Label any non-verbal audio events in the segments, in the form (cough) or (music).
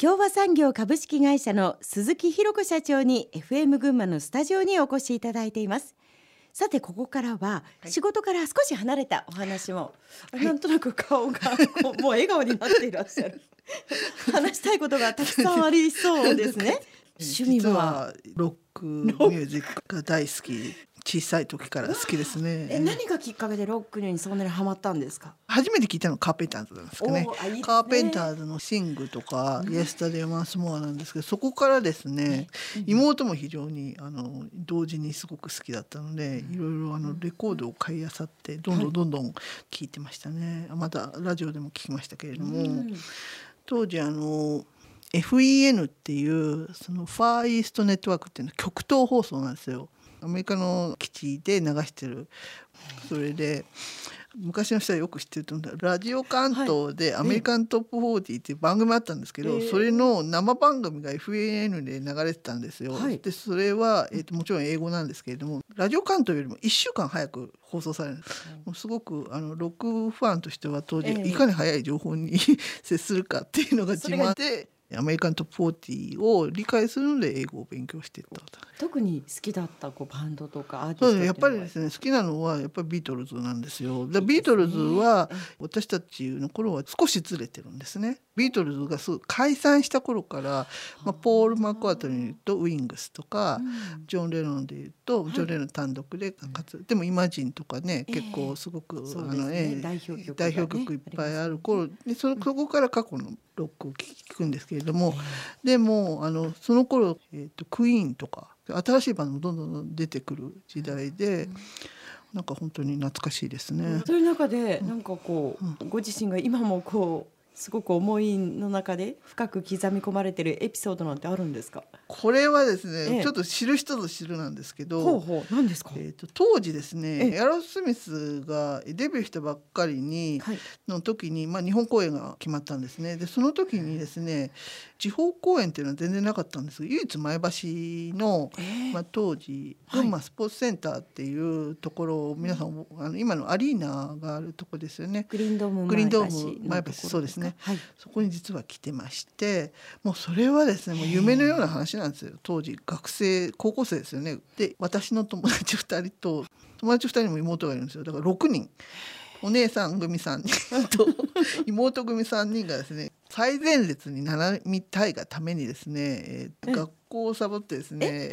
共和産業株式会社の鈴木弘子社長に FM 群馬のスタジオにお越しいただいています。さてここからは仕事から少し離れたお話も、はい、なんとなく顔が (laughs) もう笑顔になっていらっしゃる。(laughs) 話したいことがたくさんありそうですね。(laughs) 趣味は。ロックミュージックが大好き小さい時から好きですね。(laughs) え何がきっかけでロックにそんなにハマったんですか？初めて聞いたのカーペンターズなんですけどね。いいねカーペンターズのシングとか、イエスタデーマンスモアなんですけど、そこからですね、妹も非常にあの同時にすごく好きだったので、いろいろあのレコードを買い漁ってどんどんどんどん聞いてましたね。またラジオでも聞きましたけれども、当時あの。FEN っていうそのファーイーストネットワークっていうのは極東放送なんですよ。アメリカの基地で流してる。それで昔の人はよく知ってると思うラジオ関東でアメリカントップ40っていう番組あったんですけど、はい、それの生番組が FAN で流れてたんですよ。はい、でそれは、えーと、もちろん英語なんですけれどもラジオ関東よりも1週間早く放送される、もうすごくあのロックファンとしては当時いかに早い情報に (laughs) 接するかっていうのが自慢で。アメリカントップ40を理解するので英語を勉強してた特に好きだったこうバンドとかアーティストやっぱりですね好きなのはやっぱりビートルズなんですよ。でビートルズは私たちの頃は少しずれてるんですね。ビートルズがす解散した頃から、まあ、ポール・マッカートニーとウィングスとか、ジョン・レノンでいうと、ジョン・レノン単独で活でもイマジンとかね、結構すごく、あのえ代表曲、代表曲いっぱいある頃でそそこから過去のロックを聞くんですけれども、でもあのその頃、えーと、クイーンとか新しいバンドもどんどん出てくる時代で。なんか本当に懐かしいですね。という中で、なんかこう、ご自身が今もこうすごく思いの中で深く刻み込まれてるエピソードなんてあるんですか？これはですね、ええ、ちょっと知る人ぞ知るなんですけどほうほう何ですか、えーと、当時ですねエアロスミスがデビューしたばっかりに、はい、の時に、まあ、日本公演が決まったんですね。でその時にですね地方公演っていうのは全然なかったんです。唯一前橋の、えー、まあ、当時群馬スポーツセンターっていうところを皆さん、あの今のアリーナがあるとこですよね。グリーンドームグリーンドーム前橋そうですね、はい、そこに実は来てましてもうそれはですねもう夢のような話なんですよ。当時学生高校生ですよね。で私の友達2人と友達2人も妹がいるんですよ。だから6人。お姉さん組3人と (laughs) 妹組3人がですね最前列に並びたいがためにですね、えー、学校をサボってですね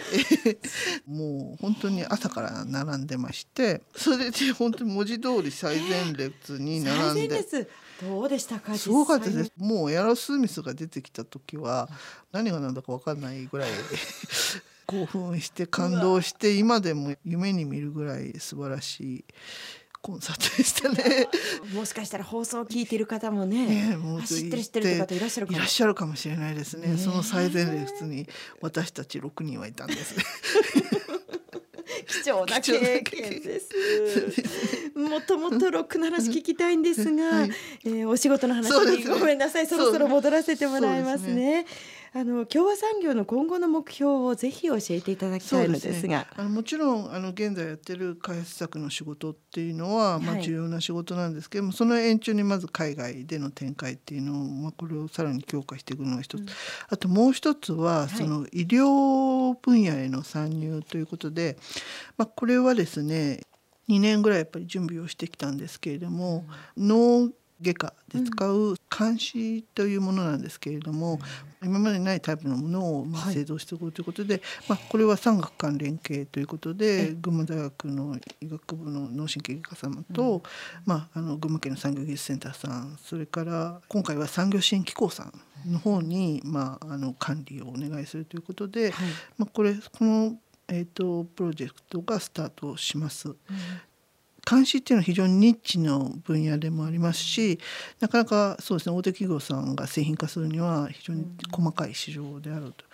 もう本当に朝から並んでましてそれで本当に文字通り最前列に並んで。どうでしたか？すごかったです。もうエアロスミスが出てきた時は何が何だか分かんないぐらい (laughs) 興奮して感動して今でも夢に見るぐらい素晴らしいコンサートでしたね。もしかしたら放送を聞いている方もね、ねもう知ってる知ってる方いらっしゃるいらっしゃるかもしれないですね。ねその最前列に私たち六人はいたんです。貴重な経験です。もともとロックの話聞きたいんですが、(laughs) はい、えー、お仕事の話にごめんなさい、そろそろ戻らせてもらいますね。あの共和産業の今後の目標をぜひ教えていただきたいのですが、ね、あのもちろんあの現在やってる開発策の仕事っていうのは、まあ、重要な仕事なんですけども、はい、その延長にまず海外での展開っていうのを、まあ、これをさらに強化していくのが一つ、うん、あともう一つはその医療分野への参入ということで、まあ、これはですね2年ぐらいやっぱり準備をしてきたんですけれども、うん、脳外科で使う監視というものなんですけれども、うん、今までないタイプのものを製造していこうということで、はい、まあ、これは産学官連携ということで群馬大学の医学部の脳神経外科様と、うん、まあ、あの群馬県の産業技術センターさんそれから今回は産業支援機構さんの方に、まあ、あの管理をお願いするということで、はい、まあ、これこのえーと、プロジェクトがスタートします。うん監視っていうのは非常にニッチの分野でもありますしなかなかそうですね大手企業さんが製品化するには非常に細かい市場であると。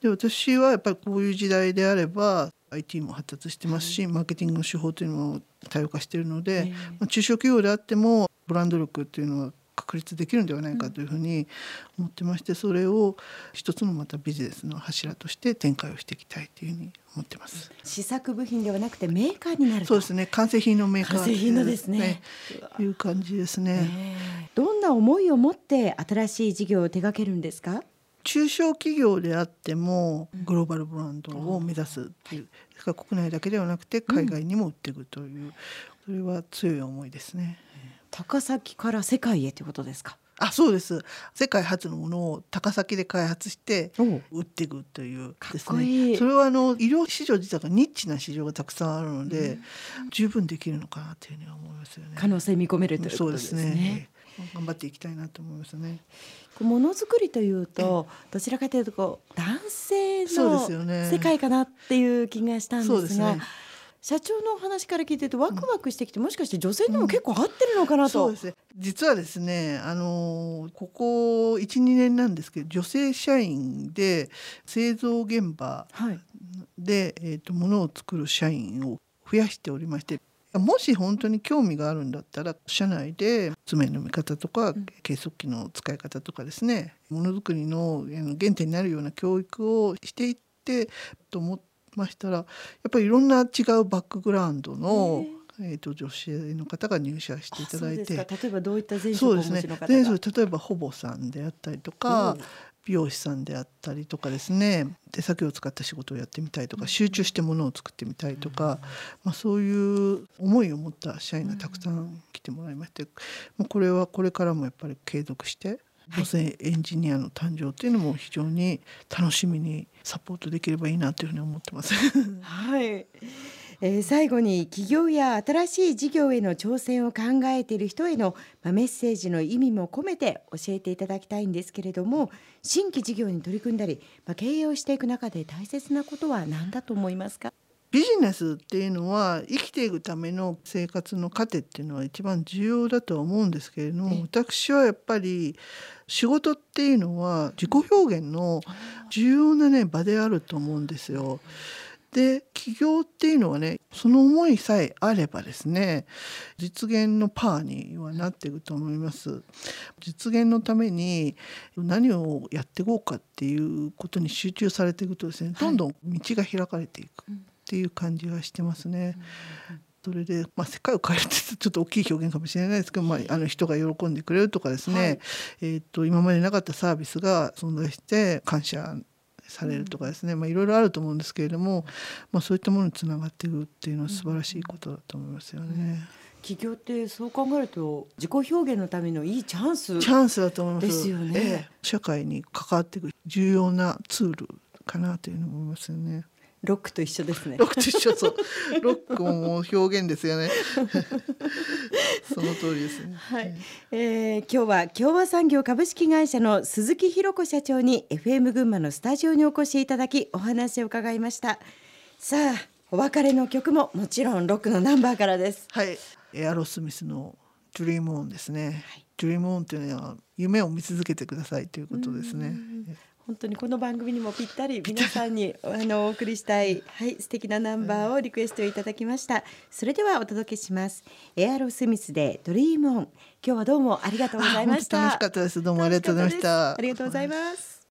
で私はやっぱりこういう時代であれば IT も発達してますし、マーケティングの手法というのも多様化しているので、まあ、中小企業であってもブランド力っていうのは確立できるんではないかというふうに思ってましてそれを一つのまたビジネスの柱として展開をしていきたいというふうに思ってます。試作部品ではなくてメーカーになるそうですね。完成品のメーカー、完成品のですね。いう感じですね。どんな思いを持って新しい事業を手掛けるんですか？中小企業であってもグローバルブランドを目指すっていう、ですから国内だけではなくて海外にも売っていくという、それは強い思いですね。高崎から世界へということですか？あそうです世界初のものを高崎で開発して売っていくというですねそれはあの医療市場自体がニッチな市場がたくさんあるので、うん、十分できるのかなというふうに思いますよね可能性見込めるということですね。そうですね頑張っていきたいなと思いますね。ものづくりというと、どちらかというとこう男性の世界かなっていう気がしたんですが。社長の話から聞いてるとワクワクしてきて、もしかして女性にも結構合ってるのかなと、うん、そうです。ね実はですねあのここ12年なんですけど女性社員で製造現場で、はい、えーと、物を作る社員を増やしておりましてもし本当に興味があるんだったら社内で爪の見方とか計測器の使い方とかですねものづくりの原点になるような教育をしていってと思ってましたらやっぱりいろんな違うバックグラウンドの、えーと、女子の方が入社していただいて。例えばどういった前職をお持ちの方が？そうですね。例えばほぼさんであったりとか、美容師さんであったりとかですね。手先を使った仕事をやってみたいとか集中してものを作ってみたいとか、まあ、そういう思いを持った社員がたくさん来てもらいまして、もうこれはこれからもやっぱり継続して女性エンジニアの誕生っていうのも非常に楽しみにサポートできればいいなというふうに思ってます。(laughs) はい。えー、最後に企業や新しい事業への挑戦を考えている人への、ま、メッセージの意味も込めて教えていただきたいんですけれども新規事業に取り組んだり、まあ、経営をしていく中で大切なことは何だと思いますか？ビジネスっていうのは生きていくための生活の糧っていうのは一番重要だとは思うんですけれども私はやっぱり仕事っていうのは自己表現の重要なね場であると思うんですよ。で起業っていうのはねその思いさえあればですね実現のパーにはなっていくと思います。実現のために何をやっていこうかっていうことに集中されていくとですねどんどん道が開かれていくっていう感じがしてますね。それで、まあ、世界を変えるってちょっと大きい表現かもしれないですけど、まあ、あの人が喜んでくれるとかですね、はい、えーと今までなかったサービスが存在して感謝されるとかですね、まあ、いろいろあると思うんですけれども、まあ、そういったものにつながっていくっていうのは素晴らしいことだと思いますよね。企業ってそう考えると自己表現のためのいいチャンス。チャンスだと思います。ですよね、ええ、社会に関わっていく重要なツールかなというのを思いますよね。ロックと一緒ですね。ロックと一緒そう。ロックも表現ですよね。(laughs) その通りですね。はい。えー、今日は共和産業株式会社の鈴木弘子社長に FM 群馬のスタジオにお越しいただきお話を伺いました。さあ、お別れの曲ももちろんロックのナンバーからです。はい。エアロスミスのドリームオンですね。はい、ドリームオンというのは夢を見続けてくださいということですね。本当にこの番組にもぴったり皆さんにあのお送りしたいはい素敵なナンバーをリクエストいただきました。それではお届けします。エアロスミスでドリームオン。今日はどうもありがとうございました。楽しかったです。どうもありがとうございました。ありがとうございます